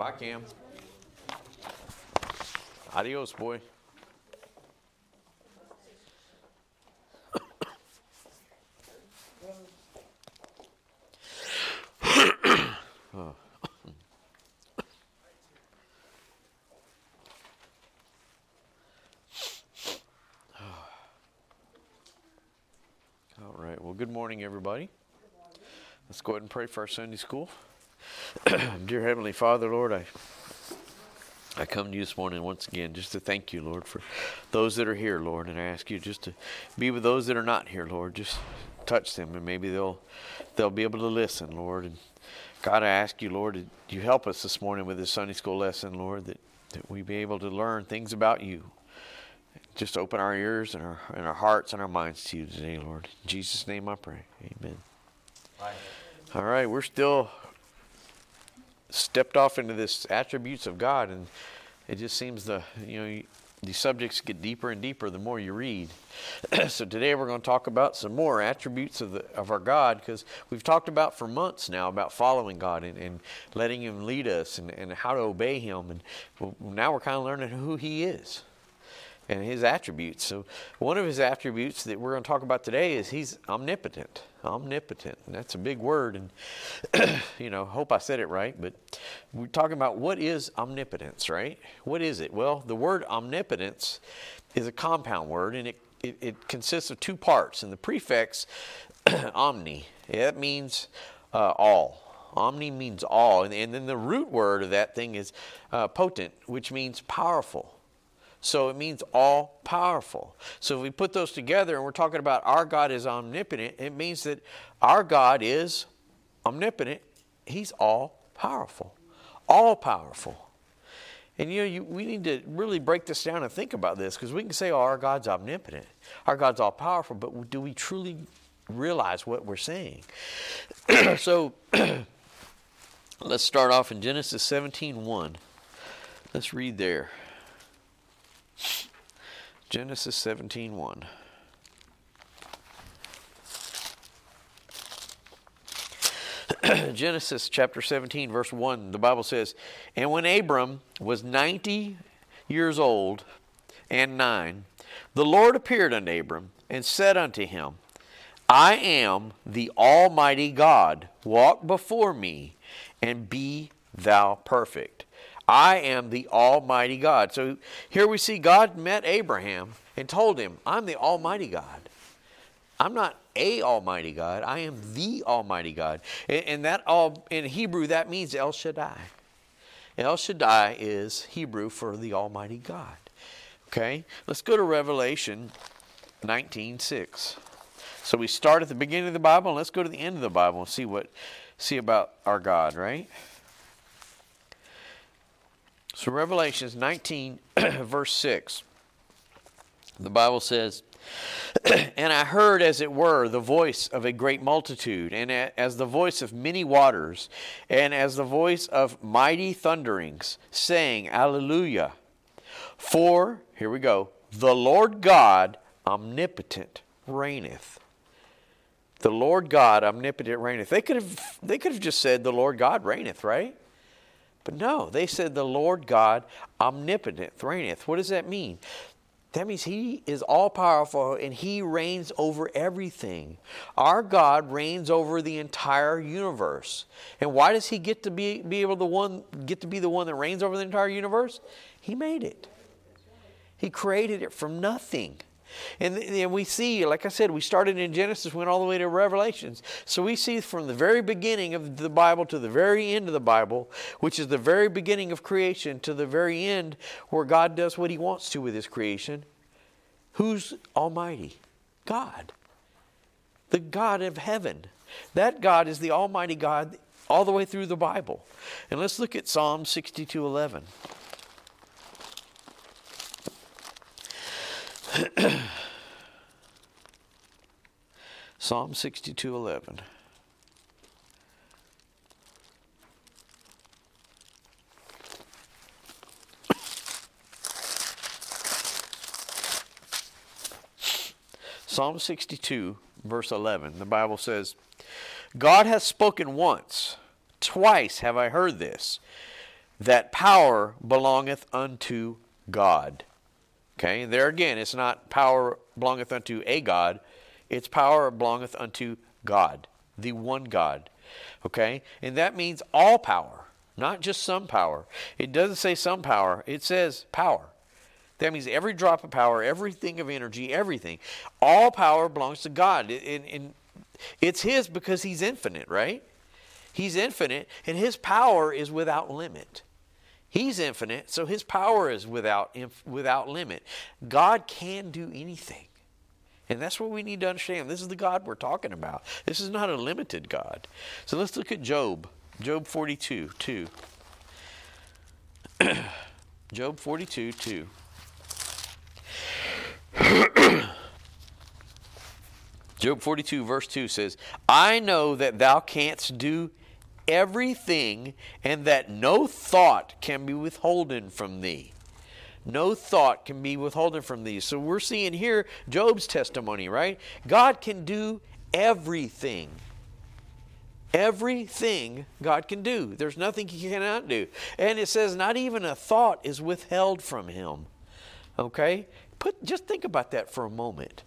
Bye, Cam. Adios, boy. All right. Well, good morning, everybody. Let's go ahead and pray for our Sunday school. Dear Heavenly Father, Lord, I I come to you this morning once again just to thank you, Lord, for those that are here, Lord, and I ask you just to be with those that are not here, Lord. Just touch them, and maybe they'll they'll be able to listen, Lord. And God, I ask you, Lord, that you help us this morning with this Sunday school lesson, Lord, that that we be able to learn things about you. Just open our ears and our and our hearts and our minds to you today, Lord. In Jesus' name, I pray. Amen. All right, we're still stepped off into this attributes of God, and it just seems the you know the subjects get deeper and deeper the more you read. so today we're going to talk about some more attributes of the of our God because we've talked about for months now about following God and, and letting Him lead us and, and how to obey Him, and well, now we're kind of learning who He is and his attributes. So, one of his attributes that we're going to talk about today is he's omnipotent. Omnipotent, and that's a big word. And you know, hope I said it right. But we're talking about what is omnipotence, right? What is it? Well, the word omnipotence is a compound word, and it it, it consists of two parts. And the prefix omni, that means uh, all. Omni means all, and, and then the root word of that thing is uh, potent, which means powerful. So it means all powerful. So if we put those together and we're talking about our God is omnipotent, it means that our God is omnipotent. He's all powerful. All powerful. And you know, you, we need to really break this down and think about this because we can say, oh, our God's omnipotent, our God's all powerful, but do we truly realize what we're saying? so let's start off in Genesis 17 1. Let's read there. Genesis 17 1. Genesis chapter 17, verse 1, the Bible says, And when Abram was 90 years old and nine, the Lord appeared unto Abram and said unto him, I am the Almighty God. Walk before me and be thou perfect. I am the Almighty God. So here we see God met Abraham and told him, I'm the Almighty God. I'm not a Almighty God. I am the Almighty God. And, that all in Hebrew that means El Shaddai. El Shaddai is Hebrew for the Almighty God. Okay? Let's go to Revelation 19:6. So we start at the beginning of the Bible and let's go to the end of the Bible and see what see about our God, right? So Revelations 19, verse 6, the Bible says, And I heard, as it were, the voice of a great multitude, and as the voice of many waters, and as the voice of mighty thunderings, saying, Alleluia. For, here we go, the Lord God omnipotent reigneth. The Lord God omnipotent reigneth. They could have they could have just said the Lord God reigneth, right? But no, they said the Lord God omnipotent reigneth. What does that mean? That means He is all powerful and He reigns over everything. Our God reigns over the entire universe. And why does He get to be, be able to one get to be the one that reigns over the entire universe? He made it. He created it from nothing. And, we see, like I said, we started in Genesis, went all the way to Revelations. So we see from the very beginning of the Bible to the very end of the Bible, which is the very beginning of creation, to the very end where God does what He wants to with His creation. Who's Almighty? God. The God of heaven. That God is the Almighty God all the way through the Bible. And let's look at Psalm 62 11. Psalm 62 11. Psalm 62, verse 11, the Bible says, God hath spoken once, twice have I heard this. that power belongeth unto God. Okay, there again, it's not power belongeth unto a God, it's power belongeth unto God, the one God. Okay, and that means all power, not just some power. It doesn't say some power, it says power. That means every drop of power, everything of energy, everything, all power belongs to God. And, and it's His because He's infinite, right? He's infinite, and His power is without limit. He's infinite, so his power is without, without limit. God can do anything. And that's what we need to understand. This is the God we're talking about. This is not a limited God. So let's look at Job. Job 42, 2. Job 42, 2. Job 42, verse 2 says, I know that thou canst do everything, and that no thought can be withholden from thee. No thought can be withholden from thee. So we're seeing here Job's testimony, right? God can do everything. Everything God can do. There's nothing He cannot do. And it says, not even a thought is withheld from Him. Okay? Put, just think about that for a moment.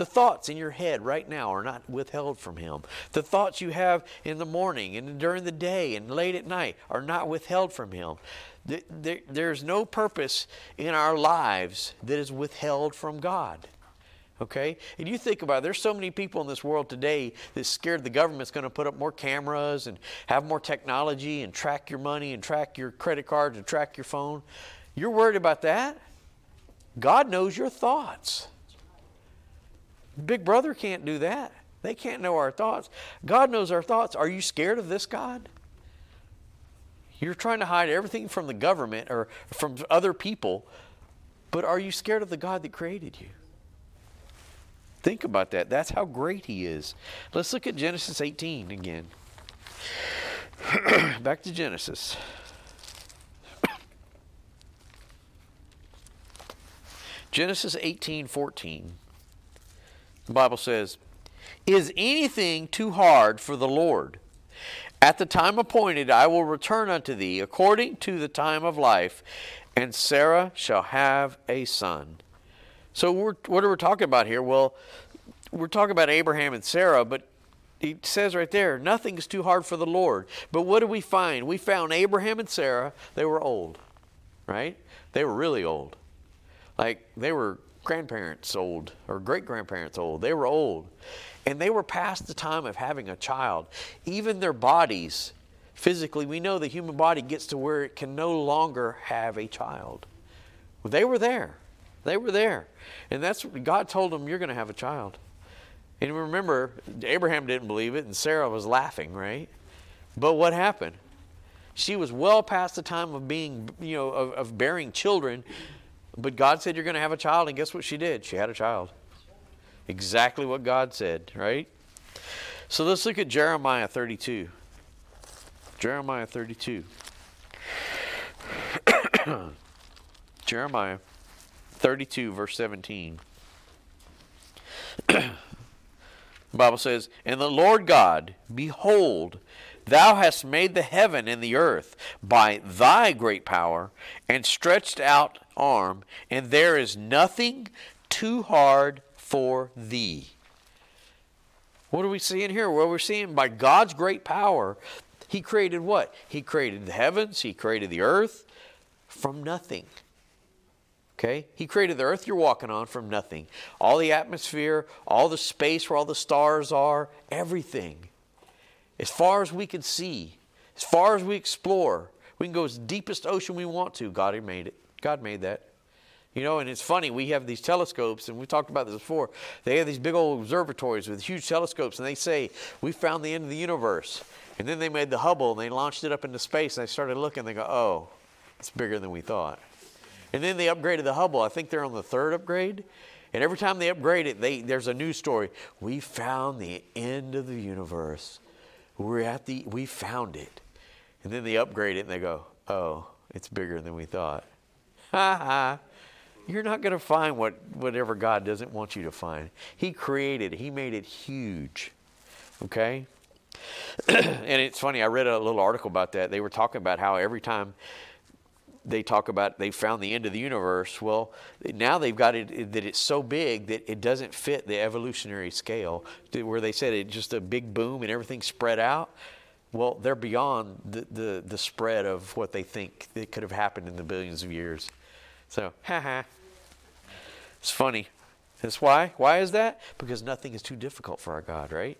The thoughts in your head right now are not withheld from Him. The thoughts you have in the morning and during the day and late at night are not withheld from Him. There's no purpose in our lives that is withheld from God. Okay? And you think about it, there's so many people in this world today that's scared the government's going to put up more cameras and have more technology and track your money and track your credit cards and track your phone. You're worried about that? God knows your thoughts. Big brother can't do that. They can't know our thoughts. God knows our thoughts. Are you scared of this God? You're trying to hide everything from the government or from other people, but are you scared of the God that created you? Think about that. That's how great He is. Let's look at Genesis 18 again. Back to Genesis. Genesis 18 14. The Bible says, Is anything too hard for the Lord? At the time appointed, I will return unto thee according to the time of life, and Sarah shall have a son. So, what are we talking about here? Well, we're talking about Abraham and Sarah, but it says right there, nothing is too hard for the Lord. But what do we find? We found Abraham and Sarah, they were old, right? They were really old. Like, they were grandparents old or great grandparents old. They were old. And they were past the time of having a child. Even their bodies, physically, we know the human body gets to where it can no longer have a child. Well, they were there. They were there. And that's what God told them, You're going to have a child. And remember, Abraham didn't believe it, and Sarah was laughing, right? But what happened? She was well past the time of being, you know, of, of bearing children but God said you're going to have a child, and guess what she did? She had a child. Exactly what God said, right? So let's look at Jeremiah 32. Jeremiah 32. Jeremiah 32, verse 17. the Bible says, And the Lord God, behold, Thou hast made the heaven and the earth by thy great power and stretched out arm, and there is nothing too hard for thee. What are we seeing here? Well, we're seeing by God's great power, He created what? He created the heavens, He created the earth from nothing. Okay? He created the earth you're walking on from nothing. All the atmosphere, all the space where all the stars are, everything. As far as we can see, as far as we explore, we can go as deepest ocean we want to. God made it. God made that. You know, and it's funny, we have these telescopes, and we talked about this before. They have these big old observatories with huge telescopes, and they say, We found the end of the universe. And then they made the Hubble, and they launched it up into space, and they started looking, and they go, Oh, it's bigger than we thought. And then they upgraded the Hubble. I think they're on the third upgrade. And every time they upgrade it, they, there's a new story. We found the end of the universe. We're at the, we found it. And then they upgrade it and they go, oh, it's bigger than we thought. You're not going to find what, whatever God doesn't want you to find. He created, He made it huge. Okay? and it's funny, I read a little article about that. They were talking about how every time they talk about they found the end of the universe. Well, now they've got it that it's so big that it doesn't fit the evolutionary scale, where they said it's just a big boom and everything spread out. Well, they're beyond the, the, the spread of what they think that could have happened in the billions of years. So, haha. It's funny. That's why. Why is that? Because nothing is too difficult for our God, right?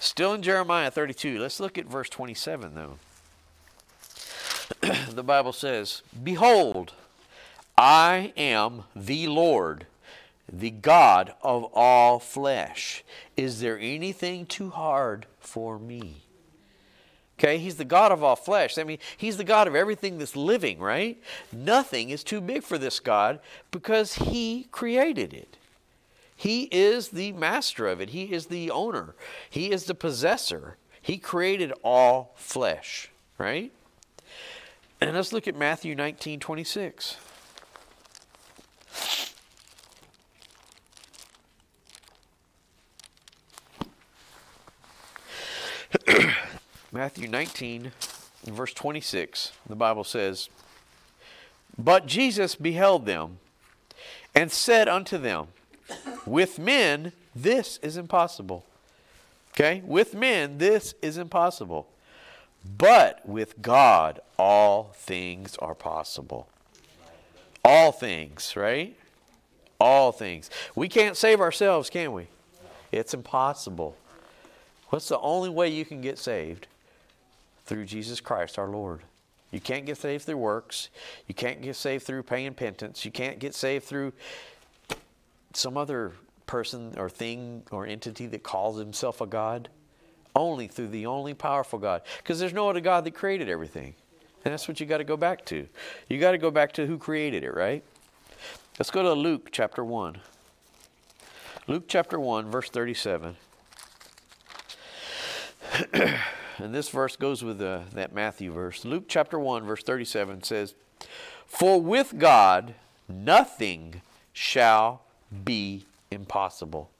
Still in Jeremiah 32. Let's look at verse 27, though. the Bible says, Behold, I am the Lord, the God of all flesh. Is there anything too hard for me? Okay, he's the God of all flesh. I mean, he's the God of everything that's living, right? Nothing is too big for this God because he created it. He is the master of it, he is the owner, he is the possessor. He created all flesh, right? And let's look at Matthew 19 26. Matthew 19, verse 26, the Bible says, But Jesus beheld them and said unto them, With men this is impossible. Okay? With men this is impossible. But with God, all things are possible. All things, right? All things. We can't save ourselves, can we? It's impossible. What's the only way you can get saved? Through Jesus Christ our Lord. You can't get saved through works. You can't get saved through paying penance. You can't get saved through some other person or thing or entity that calls himself a God. Only through the only powerful God. Because there's no other God that created everything. And that's what you got to go back to. You got to go back to who created it, right? Let's go to Luke chapter 1. Luke chapter 1, verse 37. and this verse goes with uh, that Matthew verse. Luke chapter 1, verse 37 says, For with God nothing shall be impossible.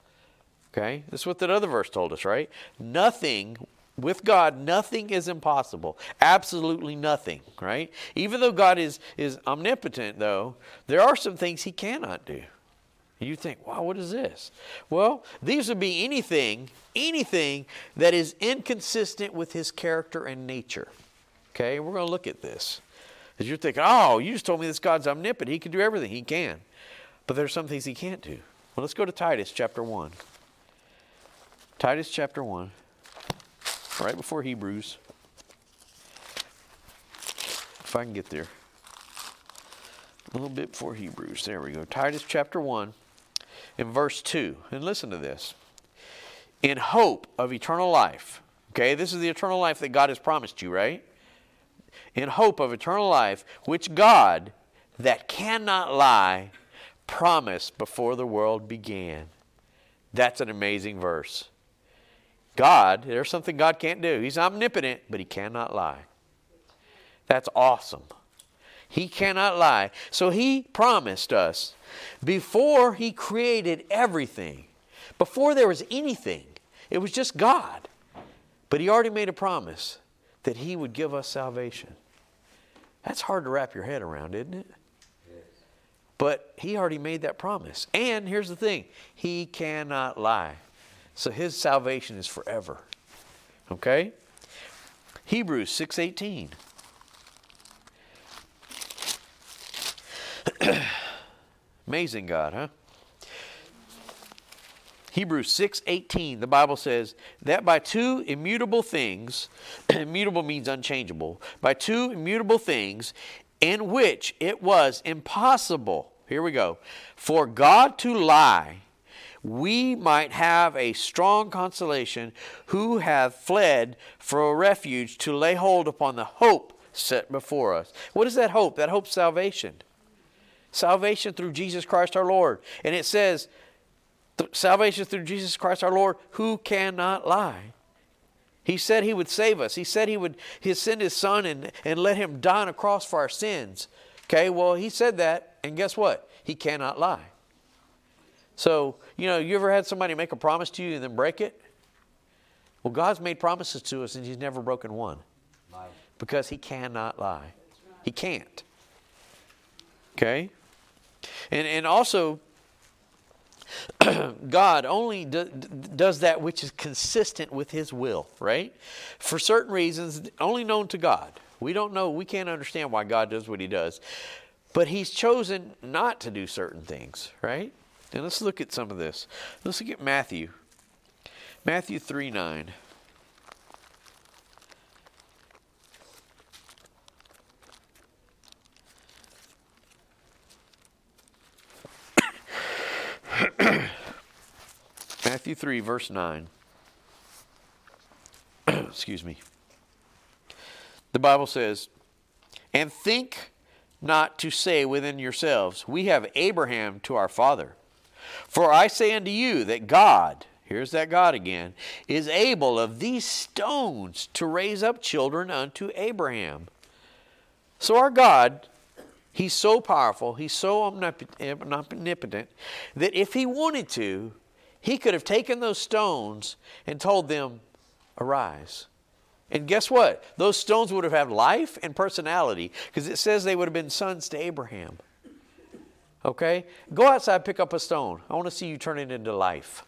Okay? That's what that other verse told us, right? Nothing with God, nothing is impossible. Absolutely nothing, right? Even though God is, is omnipotent, though, there are some things He cannot do. You think, wow, what is this? Well, these would be anything, anything that is inconsistent with His character and nature. Okay, we're going to look at this. Because you're thinking, oh, you just told me this God's omnipotent. He can do everything. He can. But there's some things He can't do. Well, let's go to Titus chapter 1. Titus chapter 1, right before Hebrews. If I can get there. A little bit before Hebrews. There we go. Titus chapter 1, in verse 2. And listen to this. In hope of eternal life. Okay, this is the eternal life that God has promised you, right? In hope of eternal life, which God, that cannot lie, promised before the world began. That's an amazing verse. God, there's something God can't do. He's omnipotent, but He cannot lie. That's awesome. He cannot lie. So He promised us before He created everything, before there was anything, it was just God. But He already made a promise that He would give us salvation. That's hard to wrap your head around, isn't it? But He already made that promise. And here's the thing He cannot lie. So his salvation is forever. Okay? Hebrews 6:18. Amazing God, huh? Hebrews 6:18 the Bible says that by two immutable things immutable means unchangeable by two immutable things in which it was impossible here we go for God to lie we might have a strong consolation who have fled for a refuge to lay hold upon the hope set before us. What is that hope? That hope salvation. Salvation through Jesus Christ our Lord. And it says, salvation through Jesus Christ our Lord, who cannot lie. He said he would save us. He said he would he send his son and, and let him die on a cross for our sins. Okay, well, he said that, and guess what? He cannot lie. So, you know, you ever had somebody make a promise to you and then break it? Well, God's made promises to us and He's never broken one because He cannot lie. He can't. Okay? And, and also, God only do, does that which is consistent with His will, right? For certain reasons, only known to God. We don't know, we can't understand why God does what He does. But He's chosen not to do certain things, right? And let's look at some of this. Let's look at Matthew. Matthew 3 9. Matthew 3, verse 9. Excuse me. The Bible says, And think not to say within yourselves, We have Abraham to our father. For I say unto you that God, here's that God again, is able of these stones to raise up children unto Abraham. So our God, He's so powerful, He's so omnipotent, that if He wanted to, He could have taken those stones and told them, Arise. And guess what? Those stones would have had life and personality because it says they would have been sons to Abraham. Okay? Go outside, pick up a stone. I want to see you turn it into life.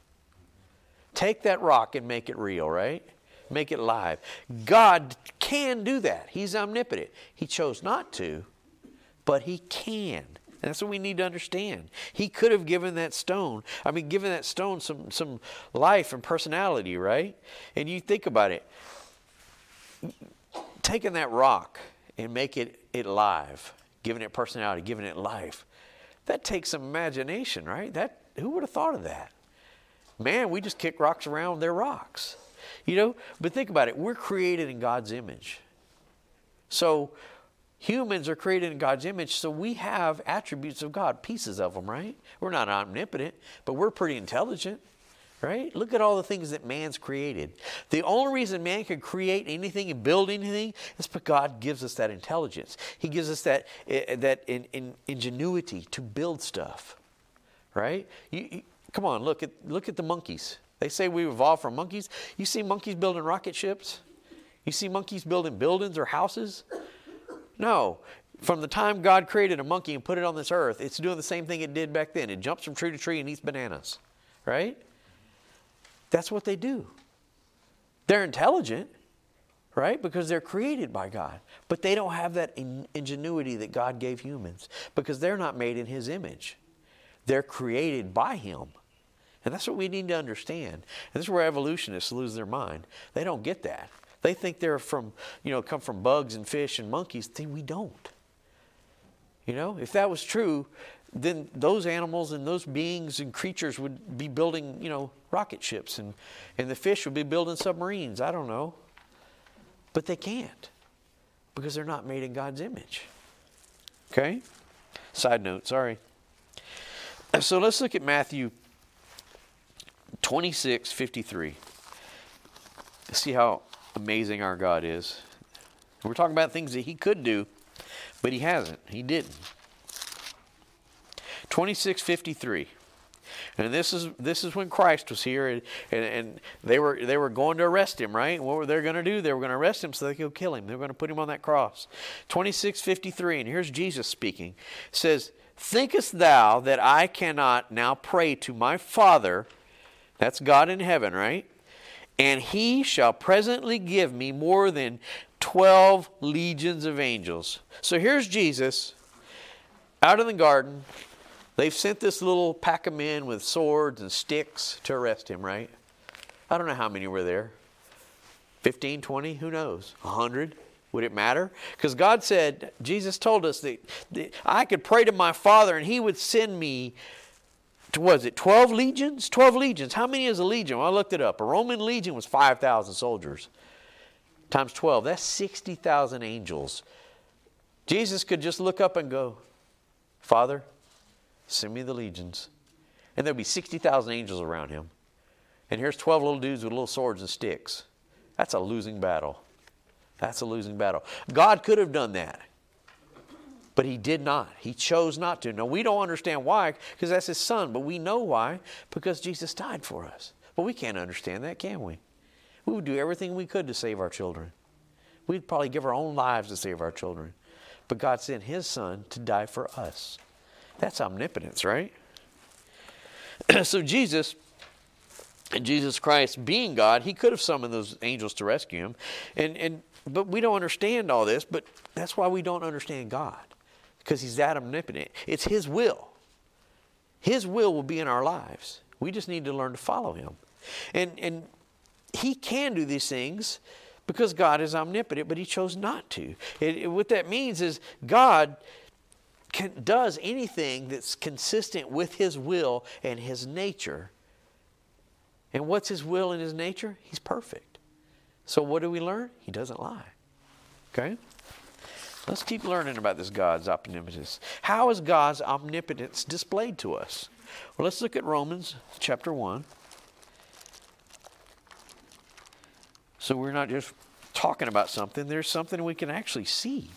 Take that rock and make it real, right? Make it live. God can do that. He's omnipotent. He chose not to, but He can. That's what we need to understand. He could have given that stone, I mean, given that stone some, some life and personality, right? And you think about it taking that rock and make it, it live, giving it personality, giving it life that takes some imagination, right? That who would have thought of that? Man, we just kick rocks around, they're rocks. You know, but think about it. We're created in God's image. So humans are created in God's image, so we have attributes of God, pieces of them, right? We're not omnipotent, but we're pretty intelligent right? Look at all the things that man's created. The only reason man can create anything and build anything is because God gives us that intelligence. He gives us that, uh, that in, in ingenuity to build stuff, right? You, you, come on, look at, look at the monkeys. They say we evolved from monkeys. You see monkeys building rocket ships? You see monkeys building buildings or houses? No. From the time God created a monkey and put it on this earth, it's doing the same thing it did back then. It jumps from tree to tree and eats bananas, right? That's what they do. They're intelligent, right? Because they're created by God. But they don't have that in- ingenuity that God gave humans because they're not made in His image. They're created by Him. And that's what we need to understand. And this is where evolutionists lose their mind. They don't get that. They think they're from, you know, come from bugs and fish and monkeys. Then we don't. You know, if that was true, then those animals and those beings and creatures would be building, you know, rocket ships and, and the fish would be building submarines. I don't know. But they can't because they're not made in God's image. Okay? Side note, sorry. So let's look at Matthew 26 53. See how amazing our God is. We're talking about things that He could do, but He hasn't. He didn't. 2653. And this is this is when Christ was here, and, and, and, they were they were going to arrest him, right? What were they going to do? They were going to arrest him so they could kill him. They were going to put him on that cross. Twenty six fifty three, and here's Jesus speaking. It says, "Thinkest thou that I cannot now pray to my Father? That's God in heaven, right? And He shall presently give me more than twelve legions of angels." So here's Jesus out in the garden They've sent this little pack of men with swords and sticks to arrest him, right? I don't know how many were there. 15, 20, who knows? 100? Would it matter? Because God said, Jesus told us that, that, I could pray to my Father and He would send me was it 12 legions? 12 legions. How many is a legion? Well, I looked it up. A Roman legion was 5,000 soldiers times 12. That's 60,000 angels. Jesus could just look up and go, Father, Send me the legions. And there'll be 60,000 angels around him. And here's 12 little dudes with little swords and sticks. That's a losing battle. That's a losing battle. God could have done that. But he did not. He chose not to. Now, we don't understand why because that's his son, but we know why because Jesus died for us. But we can't understand that, can we? We would do everything we could to save our children. We'd probably give our own lives to save our children. But God sent his son to die for us. That's omnipotence, right? so Jesus and Jesus Christ being God, he could have summoned those angels to rescue him. And and but we don't understand all this, but that's why we don't understand God. Because he's that omnipotent. It's his will. His will will be in our lives. We just need to learn to follow him. And and he can do these things because God is omnipotent, but he chose not to. It, it, what that means is God can, does anything that's consistent with his will and his nature. And what's his will and his nature? He's perfect. So what do we learn? He doesn't lie. Okay? Let's keep learning about this God's omnipotence. How is God's omnipotence displayed to us? Well, let's look at Romans chapter 1. So we're not just talking about something, there's something we can actually see.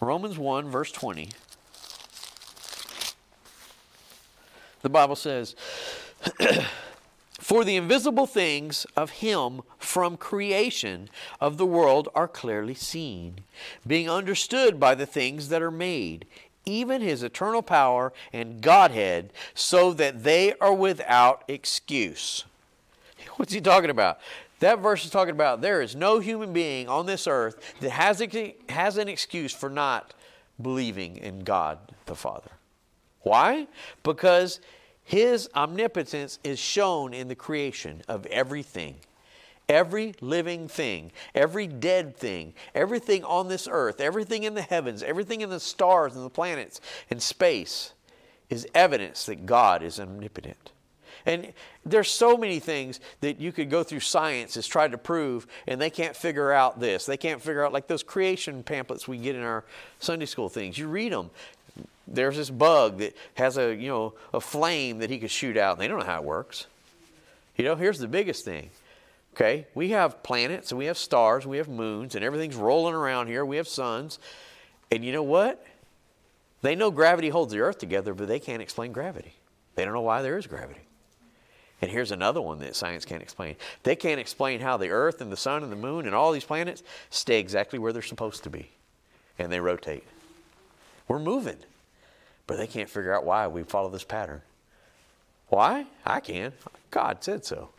Romans 1, verse 20. The Bible says, For the invisible things of Him from creation of the world are clearly seen, being understood by the things that are made, even His eternal power and Godhead, so that they are without excuse. What's He talking about? That verse is talking about there is no human being on this earth that has, a, has an excuse for not believing in God the Father. Why? Because His omnipotence is shown in the creation of everything. Every living thing, every dead thing, everything on this earth, everything in the heavens, everything in the stars and the planets and space is evidence that God is omnipotent. And there's so many things that you could go through science has tried to prove, and they can't figure out this. They can't figure out, like those creation pamphlets we get in our Sunday school things. You read them. There's this bug that has a, you know, a flame that he could shoot out, and they don't know how it works. You know, here's the biggest thing. Okay, we have planets and we have stars, and we have moons, and everything's rolling around here. We have suns. And you know what? They know gravity holds the earth together, but they can't explain gravity. They don't know why there is gravity. And here's another one that science can't explain. They can't explain how the Earth and the Sun and the Moon and all these planets stay exactly where they're supposed to be. And they rotate. We're moving. But they can't figure out why we follow this pattern. Why? I can. God said so.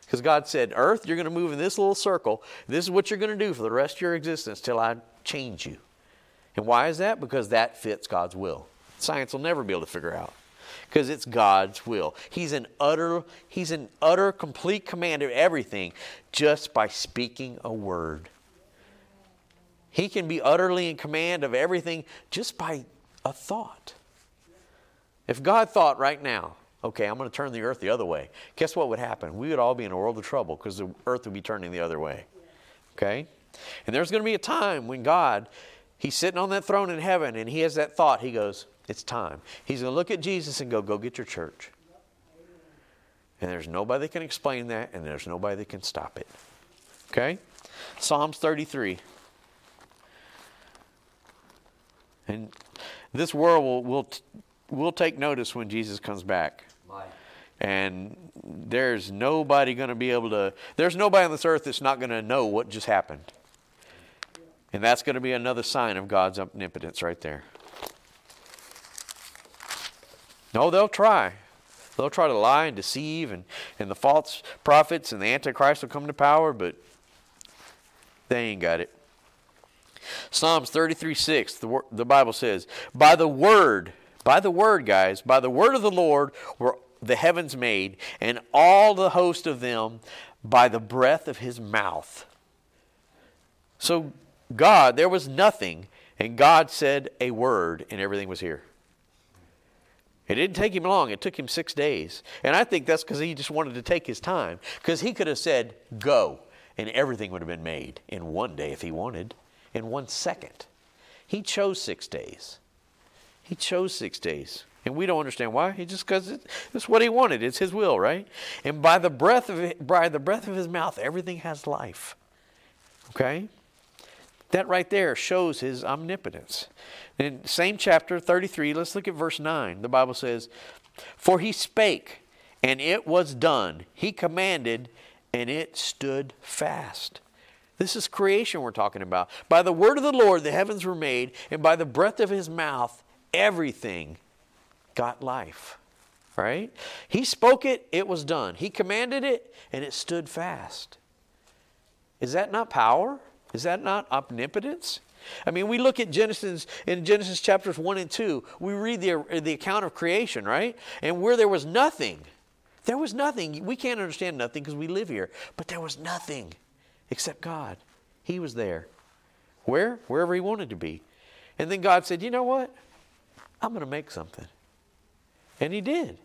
Because God said, Earth, you're going to move in this little circle. This is what you're going to do for the rest of your existence till I change you. And why is that? Because that fits God's will. Science will never be able to figure out because it's God's will. He's an utter he's an utter complete command of everything just by speaking a word. He can be utterly in command of everything just by a thought. If God thought right now, okay, I'm going to turn the earth the other way, guess what would happen? We would all be in a world of trouble because the earth would be turning the other way. Okay? And there's going to be a time when God, He's sitting on that throne in heaven and He has that thought. He goes, it's time. He's going to look at Jesus and go, Go get your church. And there's nobody that can explain that, and there's nobody that can stop it. Okay? Psalms 33. And this world will, will, will take notice when Jesus comes back. And there's nobody going to be able to, there's nobody on this earth that's not going to know what just happened. And that's going to be another sign of God's omnipotence right there. No, they'll try. They'll try to lie and deceive, and, and the false prophets and the Antichrist will come to power, but they ain't got it. Psalms 33 6, the, the Bible says, By the word, by the word, guys, by the word of the Lord were the heavens made, and all the host of them by the breath of his mouth. So, God, there was nothing, and God said a word, and everything was here. It didn't take him long. It took him six days. And I think that's because he just wanted to take his time. Because he could have said, go, and everything would have been made in one day if he wanted, in one second. He chose six days. He chose six days. And we don't understand why. He just because it, it's what he wanted. It's his will, right? And by the breath of by the breath of his mouth, everything has life. Okay? That right there shows his omnipotence. In same chapter 33, let's look at verse 9. The Bible says, For he spake, and it was done. He commanded, and it stood fast. This is creation we're talking about. By the word of the Lord, the heavens were made, and by the breath of his mouth, everything got life. Right? He spoke it, it was done. He commanded it, and it stood fast. Is that not power? Is that not omnipotence? I mean, we look at Genesis in Genesis chapters 1 and 2, we read the, the account of creation, right? And where there was nothing, there was nothing. We can't understand nothing because we live here, but there was nothing except God. He was there. Where? Wherever He wanted to be. And then God said, You know what? I'm going to make something. And He did.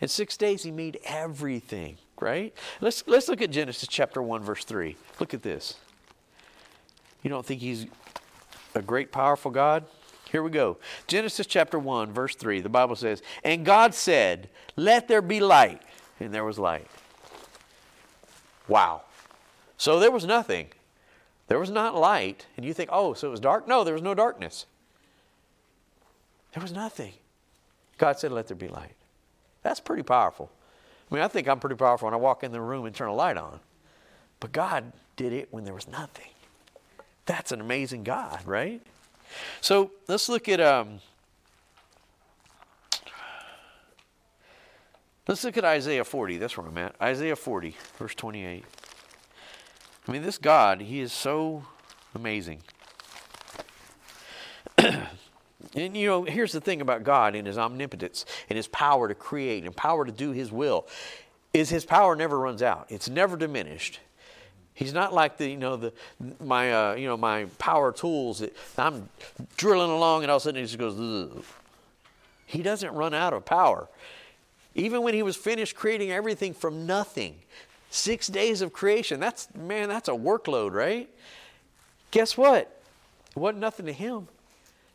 In six days, He made everything, right? Let's, let's look at Genesis chapter 1, verse 3. Look at this. You don't think He's a great, powerful God? Here we go. Genesis chapter 1, verse 3. The Bible says, And God said, Let there be light. And there was light. Wow. So there was nothing. There was not light. And you think, oh, so it was dark? No, there was no darkness. There was nothing. God said, let there be light. That's pretty powerful. I mean, I think I'm pretty powerful when I walk in the room and turn a light on. But God did it when there was nothing. That's an amazing God, right? So let's look at um, let's look at Isaiah 40. That's where I'm at. Isaiah 40, verse 28. I mean, this God, He is so amazing. and you know, here's the thing about God and His omnipotence and His power to create and power to do His will is His power never runs out. It's never diminished. He's not like the you know the my uh, you know my power tools that I'm drilling along and all of a sudden he just goes. Ugh. He doesn't run out of power. Even when he was finished creating everything from nothing, Six days of creation. That's, man, that's a workload, right? Guess what? It wasn't nothing to him.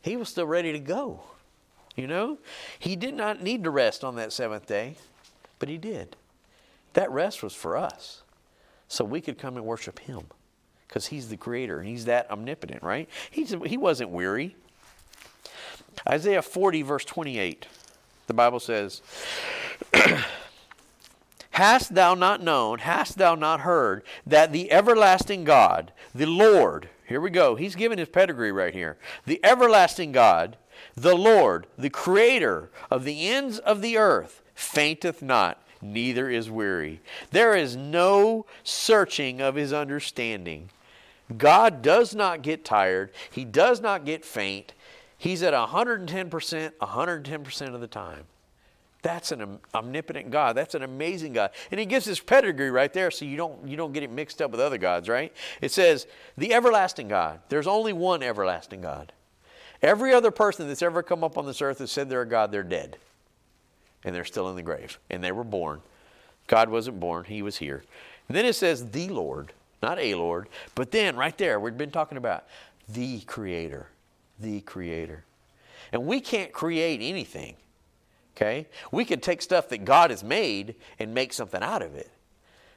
He was still ready to go. You know? He did not need to rest on that seventh day, but he did. That rest was for us. So we could come and worship him because he's the creator and he's that omnipotent, right? He's, he wasn't weary. Isaiah 40, verse 28, the Bible says, Hast thou not known, hast thou not heard, that the everlasting God, the Lord, here we go, he's giving his pedigree right here. The everlasting God, the Lord, the creator of the ends of the earth, fainteth not, neither is weary. There is no searching of his understanding. God does not get tired, he does not get faint. He's at 110%, 110% of the time. That's an omnipotent God. That's an amazing God. And he gives his pedigree right there so you don't, you don't get it mixed up with other gods, right? It says, the everlasting God. There's only one everlasting God. Every other person that's ever come up on this earth that said they're a God, they're dead. And they're still in the grave. And they were born. God wasn't born, he was here. And then it says, the Lord, not a Lord. But then, right there, we've been talking about the Creator. The Creator. And we can't create anything. Okay? We can take stuff that God has made and make something out of it.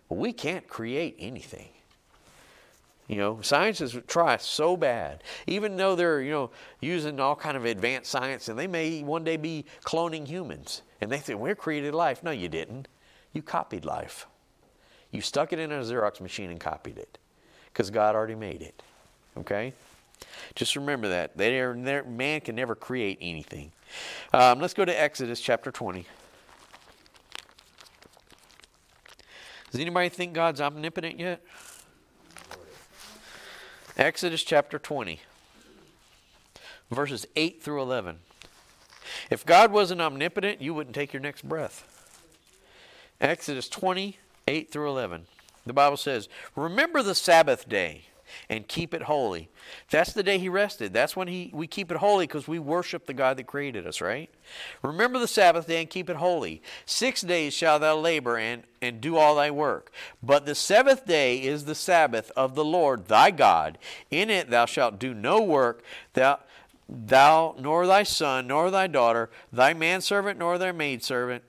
But we can't create anything. You know, scientists try so bad, even though they're you know using all kind of advanced science, and they may one day be cloning humans, and they think we're created life. No, you didn't. You copied life. You stuck it in a Xerox machine and copied it, because God already made it. Okay. Just remember that. They man can never create anything. Um, let's go to Exodus chapter 20. Does anybody think God's omnipotent yet? Exodus chapter 20, verses 8 through 11. If God wasn't omnipotent, you wouldn't take your next breath. Exodus 20, 8 through 11. The Bible says, Remember the Sabbath day and keep it holy. That's the day he rested. That's when he, we keep it holy because we worship the God that created us, right? Remember the Sabbath day and keep it holy. Six days shalt thou labor and, and do all thy work. But the seventh day is the Sabbath of the Lord thy God. In it thou shalt do no work, thou, thou nor thy son, nor thy daughter, thy manservant, nor thy maidservant,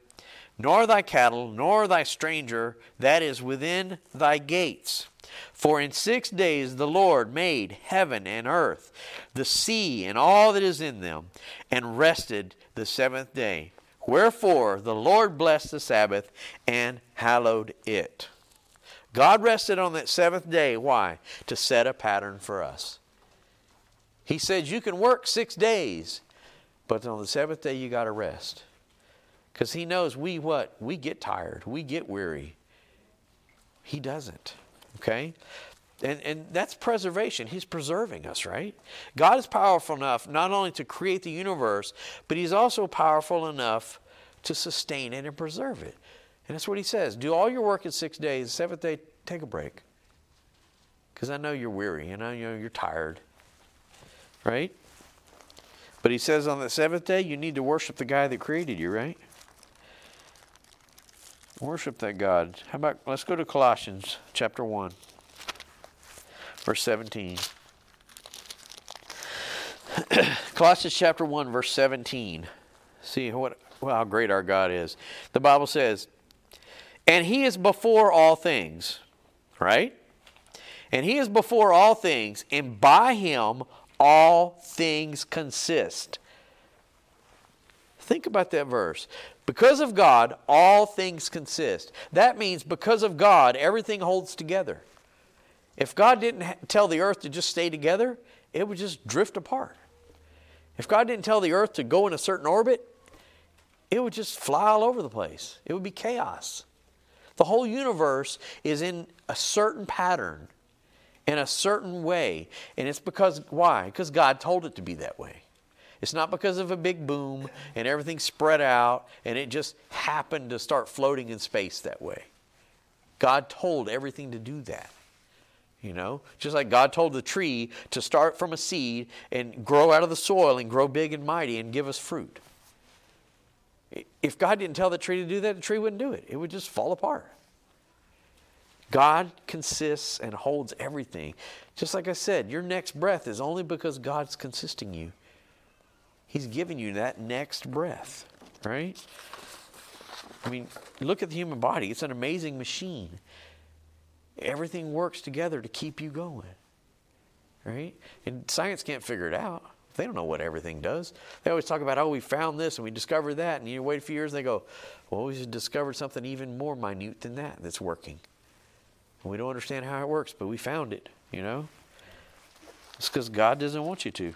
nor thy cattle, nor thy stranger that is within thy gates For in six days the Lord made heaven and earth, the sea and all that is in them, and rested the seventh day. Wherefore the Lord blessed the Sabbath and hallowed it. God rested on that seventh day. Why? To set a pattern for us. He says you can work six days, but on the seventh day you got to rest. Because he knows we what? We get tired. We get weary. He doesn't. Okay? And, and that's preservation. He's preserving us, right? God is powerful enough not only to create the universe, but He's also powerful enough to sustain it and preserve it. And that's what He says do all your work in six days, seventh day, take a break. Because I know you're weary and I know you're tired, right? But He says on the seventh day, you need to worship the guy that created you, right? Worship that God. How about, let's go to Colossians chapter 1, verse 17. Colossians chapter 1, verse 17. See what, well, how great our God is. The Bible says, And He is before all things, right? And He is before all things, and by Him all things consist. Think about that verse. Because of God, all things consist. That means because of God, everything holds together. If God didn't tell the earth to just stay together, it would just drift apart. If God didn't tell the earth to go in a certain orbit, it would just fly all over the place. It would be chaos. The whole universe is in a certain pattern, in a certain way. And it's because, why? Because God told it to be that way. It's not because of a big boom and everything spread out and it just happened to start floating in space that way. God told everything to do that. You know, just like God told the tree to start from a seed and grow out of the soil and grow big and mighty and give us fruit. If God didn't tell the tree to do that, the tree wouldn't do it. It would just fall apart. God consists and holds everything. Just like I said, your next breath is only because God's consisting you. He's giving you that next breath, right? I mean, look at the human body. It's an amazing machine. Everything works together to keep you going, right? And science can't figure it out. They don't know what everything does. They always talk about, oh, we found this and we discovered that. And you wait a few years and they go, well, we discovered something even more minute than that that's working. And we don't understand how it works, but we found it, you know? It's because God doesn't want you to.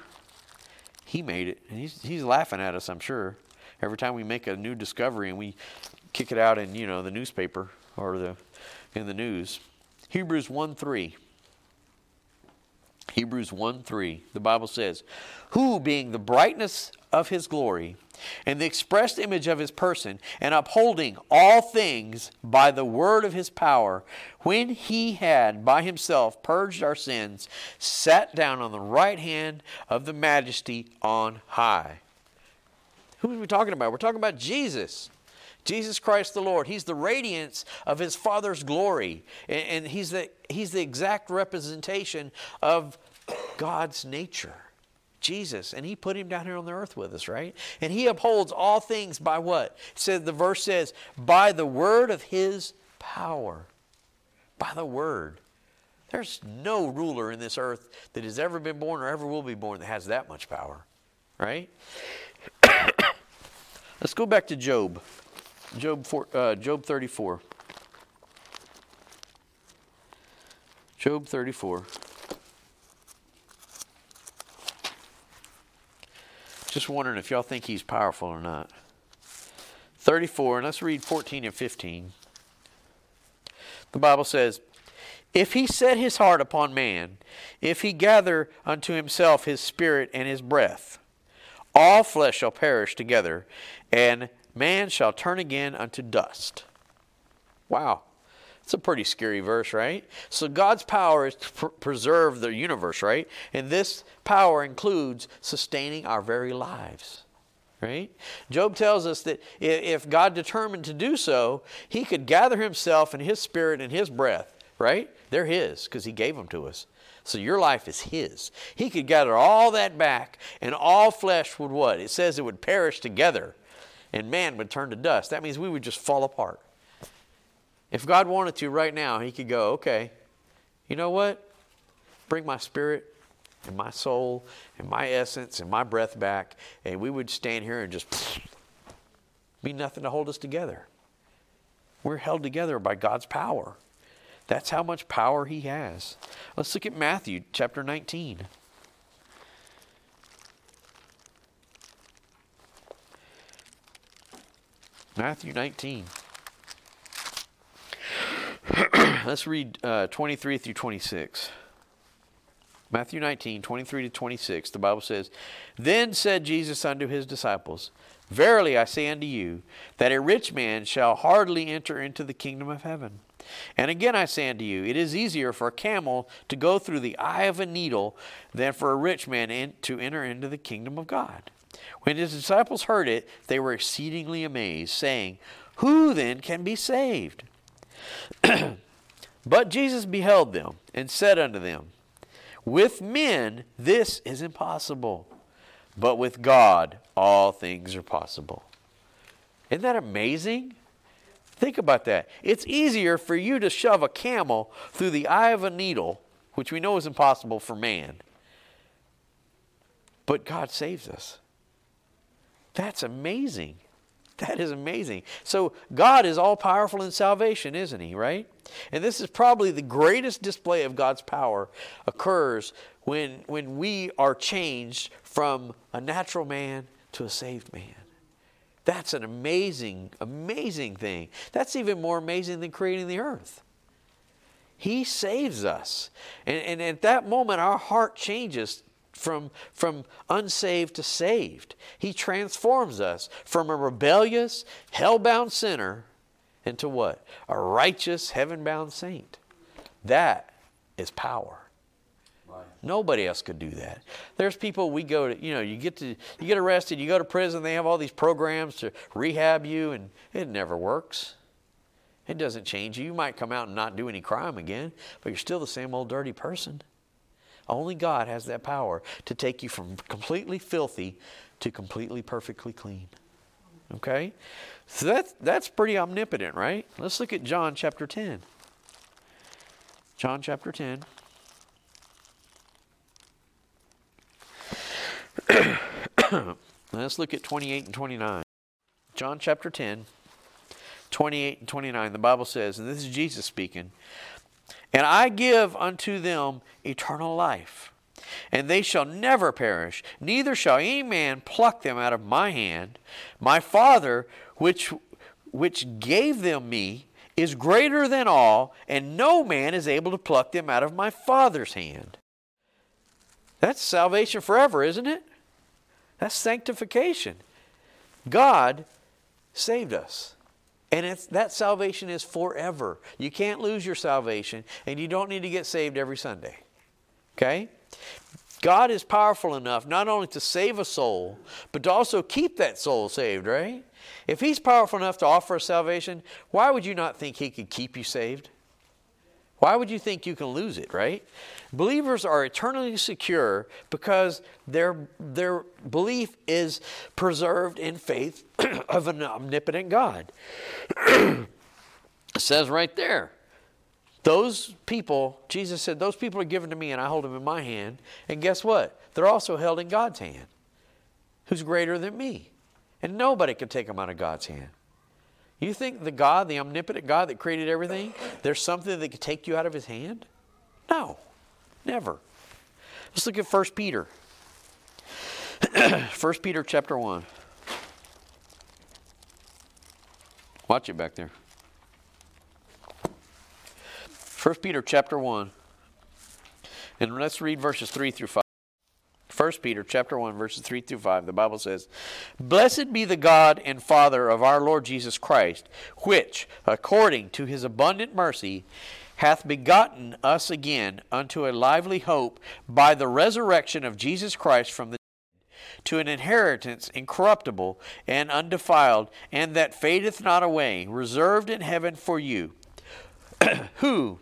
He made it, and he's he's laughing at us. I'm sure. Every time we make a new discovery and we kick it out in you know the newspaper or the in the news. Hebrews 1 3. Hebrews 1 3. The Bible says, Who being the brightness of his glory and the expressed image of his person, and upholding all things by the word of his power, when he had by himself purged our sins, sat down on the right hand of the majesty on high. Who are we talking about? We're talking about Jesus. Jesus Christ the Lord. He's the radiance of his Father's glory. And, he's, the, he's the exact representation of God's nature. Jesus, and He put him down here on the earth with us, right? And He upholds all things by what? Said the verse says, by the word of His power. By the word. There's no ruler in this earth that has ever been born or ever will be born that has that much power, right? Let's go back to Job. Job, four, uh, Job 34. Job 34. Just wondering if y'all think he's powerful or not. 34, and let's read 14 and 15. The Bible says, If he set his heart upon man, if he gather unto himself his spirit and his breath, all flesh shall perish together, and man shall turn again unto dust. Wow. It's a pretty scary verse, right? So God's power is to pr- preserve the universe, right? And this power includes sustaining our very lives. Right? Job tells us that if God determined to do so, he could gather himself and his spirit and his breath, right? They're his because he gave them to us. So your life is his. He could gather all that back and all flesh would what? It says it would perish together and man would turn to dust. That means we would just fall apart. If God wanted to right now, He could go, okay, you know what? Bring my spirit and my soul and my essence and my breath back, and we would stand here and just be nothing to hold us together. We're held together by God's power. That's how much power He has. Let's look at Matthew chapter 19. Matthew 19. Let's read uh, 23 through 26. Matthew 19, 23 to 26, the Bible says, Then said Jesus unto his disciples, Verily I say unto you, that a rich man shall hardly enter into the kingdom of heaven. And again I say unto you, it is easier for a camel to go through the eye of a needle than for a rich man in, to enter into the kingdom of God. When his disciples heard it, they were exceedingly amazed, saying, Who then can be saved? but Jesus beheld them and said unto them, With men this is impossible, but with God all things are possible. Isn't that amazing? Think about that. It's easier for you to shove a camel through the eye of a needle, which we know is impossible for man. But God saves us. That's amazing. That is amazing. So, God is all powerful in salvation, isn't He, right? And this is probably the greatest display of God's power occurs when, when we are changed from a natural man to a saved man. That's an amazing, amazing thing. That's even more amazing than creating the earth. He saves us. And, and at that moment, our heart changes from, from unsaved to saved. He transforms us from a rebellious, hell bound sinner into what? A righteous, heaven bound saint. That is power. Nobody else could do that. There's people we go to, you know, you get to you get arrested, you go to prison, they have all these programs to rehab you and it never works. It doesn't change you. You might come out and not do any crime again, but you're still the same old dirty person. Only God has that power to take you from completely filthy to completely perfectly clean. Okay? So that's that's pretty omnipotent, right? Let's look at John chapter 10. John chapter 10. Let's look at 28 and 29. John chapter 10, 28 and 29. The Bible says, and this is Jesus speaking, and I give unto them eternal life, and they shall never perish, neither shall any man pluck them out of my hand. My Father, which, which gave them me, is greater than all, and no man is able to pluck them out of my Father's hand. That's salvation forever, isn't it? That's sanctification. God saved us. And it's, that salvation is forever. You can't lose your salvation, and you don't need to get saved every Sunday. Okay? God is powerful enough not only to save a soul, but to also keep that soul saved, right? If He's powerful enough to offer salvation, why would you not think He could keep you saved? Why would you think you can lose it, right? Believers are eternally secure because their, their belief is preserved in faith of an omnipotent God. it says right there, those people, Jesus said, those people are given to me and I hold them in my hand. And guess what? They're also held in God's hand, who's greater than me. And nobody can take them out of God's hand. You think the God, the omnipotent God that created everything, there's something that could take you out of his hand? No, never. Let's look at 1 Peter. 1 Peter chapter 1. Watch it back there. 1 Peter chapter 1. And let's read verses 3 through 5. 1 Peter chapter 1 verses 3 through 5 the Bible says Blessed be the God and Father of our Lord Jesus Christ which according to his abundant mercy hath begotten us again unto a lively hope by the resurrection of Jesus Christ from the dead to an inheritance incorruptible and undefiled and that fadeth not away reserved in heaven for you who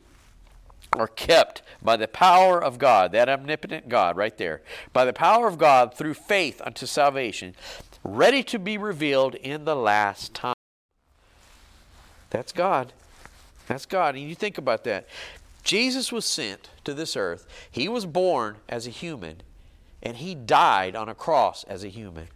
are kept by the power of God, that omnipotent God right there, by the power of God through faith unto salvation, ready to be revealed in the last time. That's God. That's God. And you think about that. Jesus was sent to this earth. He was born as a human, and he died on a cross as a human.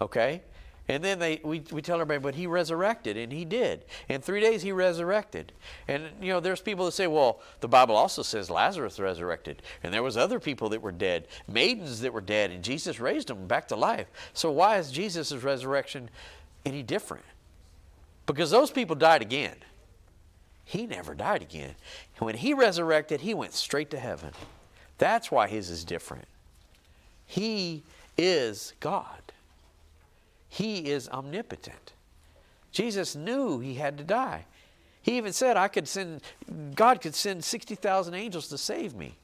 Okay? And then they we, we tell everybody, but he resurrected, and he did. In three days he resurrected. And you know, there's people that say, well, the Bible also says Lazarus resurrected, and there was other people that were dead, maidens that were dead, and Jesus raised them back to life. So why is Jesus' resurrection any different? Because those people died again. He never died again. When he resurrected, he went straight to heaven. That's why his is different. He is God. He is omnipotent. Jesus knew he had to die. He even said, I could send, God could send 60,000 angels to save me.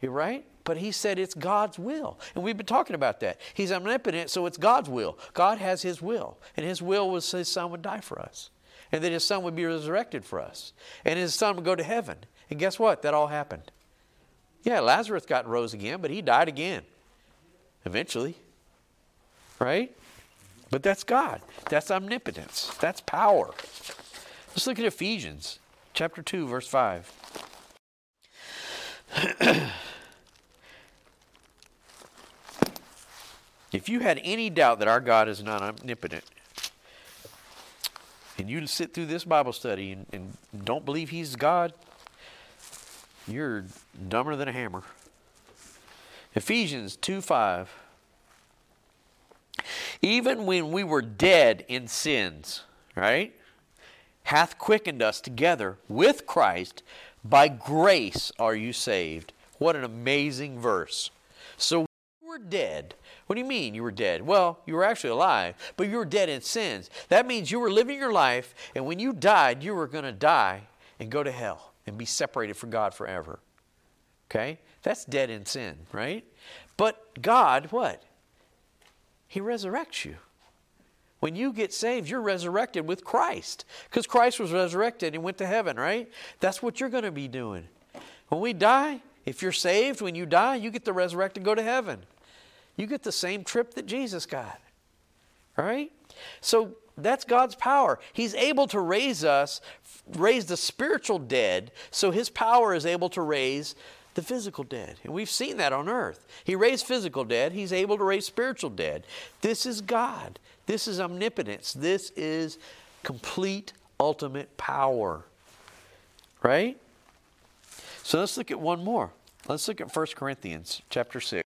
You're right? But he said it's God's will. And we've been talking about that. He's omnipotent, so it's God's will. God has his will. And his will was his son would die for us. And that his son would be resurrected for us. And his son would go to heaven. And guess what? That all happened. Yeah, Lazarus got rose again, but he died again. Eventually right? But that's God. That's omnipotence. That's power. Let's look at Ephesians chapter 2, verse 5. if you had any doubt that our God is not omnipotent, and you sit through this Bible study and, and don't believe He's God, you're dumber than a hammer. Ephesians 2 5 even when we were dead in sins, right? Hath quickened us together with Christ. By grace are you saved. What an amazing verse. So we were dead. What do you mean you were dead? Well, you were actually alive, but you were dead in sins. That means you were living your life, and when you died, you were going to die and go to hell and be separated from God forever. Okay? That's dead in sin, right? But God, what? He resurrects you. When you get saved, you're resurrected with Christ because Christ was resurrected and went to heaven, right? That's what you're going to be doing. When we die, if you're saved, when you die, you get to resurrect and go to heaven. You get the same trip that Jesus got, right? So that's God's power. He's able to raise us, raise the spiritual dead, so His power is able to raise the physical dead. And we've seen that on earth. He raised physical dead, He's able to raise spiritual dead. This is God. This is omnipotence. This is complete, ultimate power. Right? So let's look at one more. Let's look at 1 Corinthians chapter 6.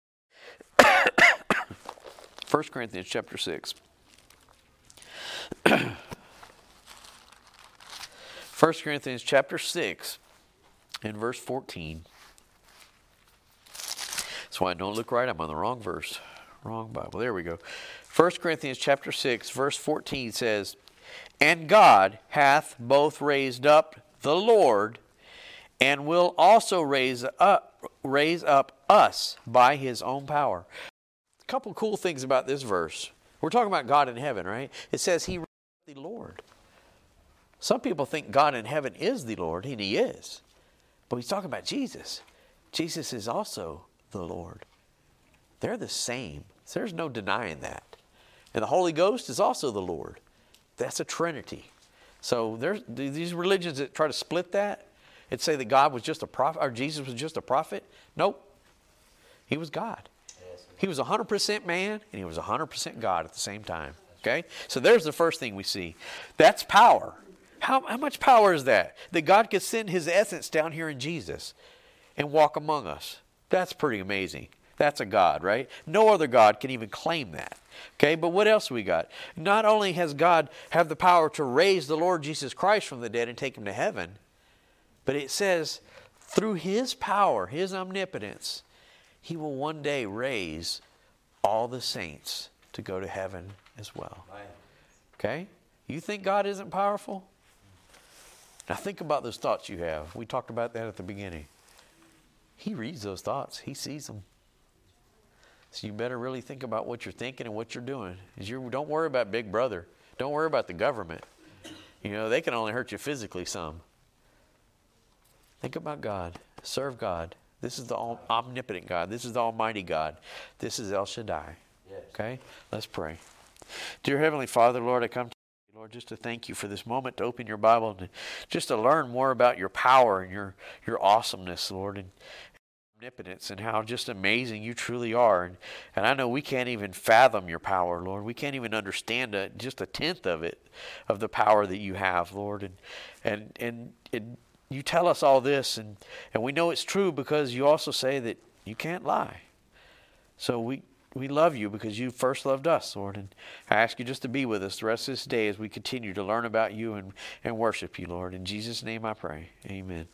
1 Corinthians chapter 6. 1 Corinthians chapter 6 and verse 14. That's why I don't look right. I'm on the wrong verse. Wrong Bible. There we go. 1 Corinthians chapter 6, verse 14 says, And God hath both raised up the Lord and will also raise up raise up us by his own power. A couple cool things about this verse. We're talking about God in heaven, right? It says he the Lord. Some people think God in heaven is the Lord, and he is. But he's talking about Jesus. Jesus is also the Lord. They're the same. There's no denying that. And the Holy Ghost is also the Lord. That's a Trinity. So there's these religions that try to split that and say that God was just a prophet or Jesus was just a prophet. Nope. He was God. He was 100% man and he was 100% God at the same time. Okay? So there's the first thing we see. That's power. How, how much power is that? That God could send his essence down here in Jesus and walk among us. That's pretty amazing. That's a God, right? No other God can even claim that. Okay, but what else we got? Not only has God have the power to raise the Lord Jesus Christ from the dead and take him to heaven, but it says through his power, his omnipotence, he will one day raise all the saints to go to heaven as well. Okay? You think God isn't powerful? Now think about those thoughts you have. We talked about that at the beginning. He reads those thoughts, He sees them. So you better really think about what you're thinking and what you're doing. You don't worry about Big Brother. Don't worry about the government. You know, they can only hurt you physically some. Think about God. Serve God. This is the omnipotent God. This is the Almighty God. This is El Shaddai. Yes. Okay? Let's pray. Dear Heavenly Father, Lord, I come to you, Lord. Just to thank you for this moment to open your Bible and just to learn more about your power and your, your awesomeness, Lord, and omnipotence and how just amazing you truly are. And, and I know we can't even fathom your power, Lord. We can't even understand a, just a tenth of it, of the power that you have, Lord. And, and, and, and you tell us all this, and, and we know it's true because you also say that you can't lie. So we, we love you because you first loved us, Lord. And I ask you just to be with us the rest of this day as we continue to learn about you and, and worship you, Lord. In Jesus' name I pray. Amen.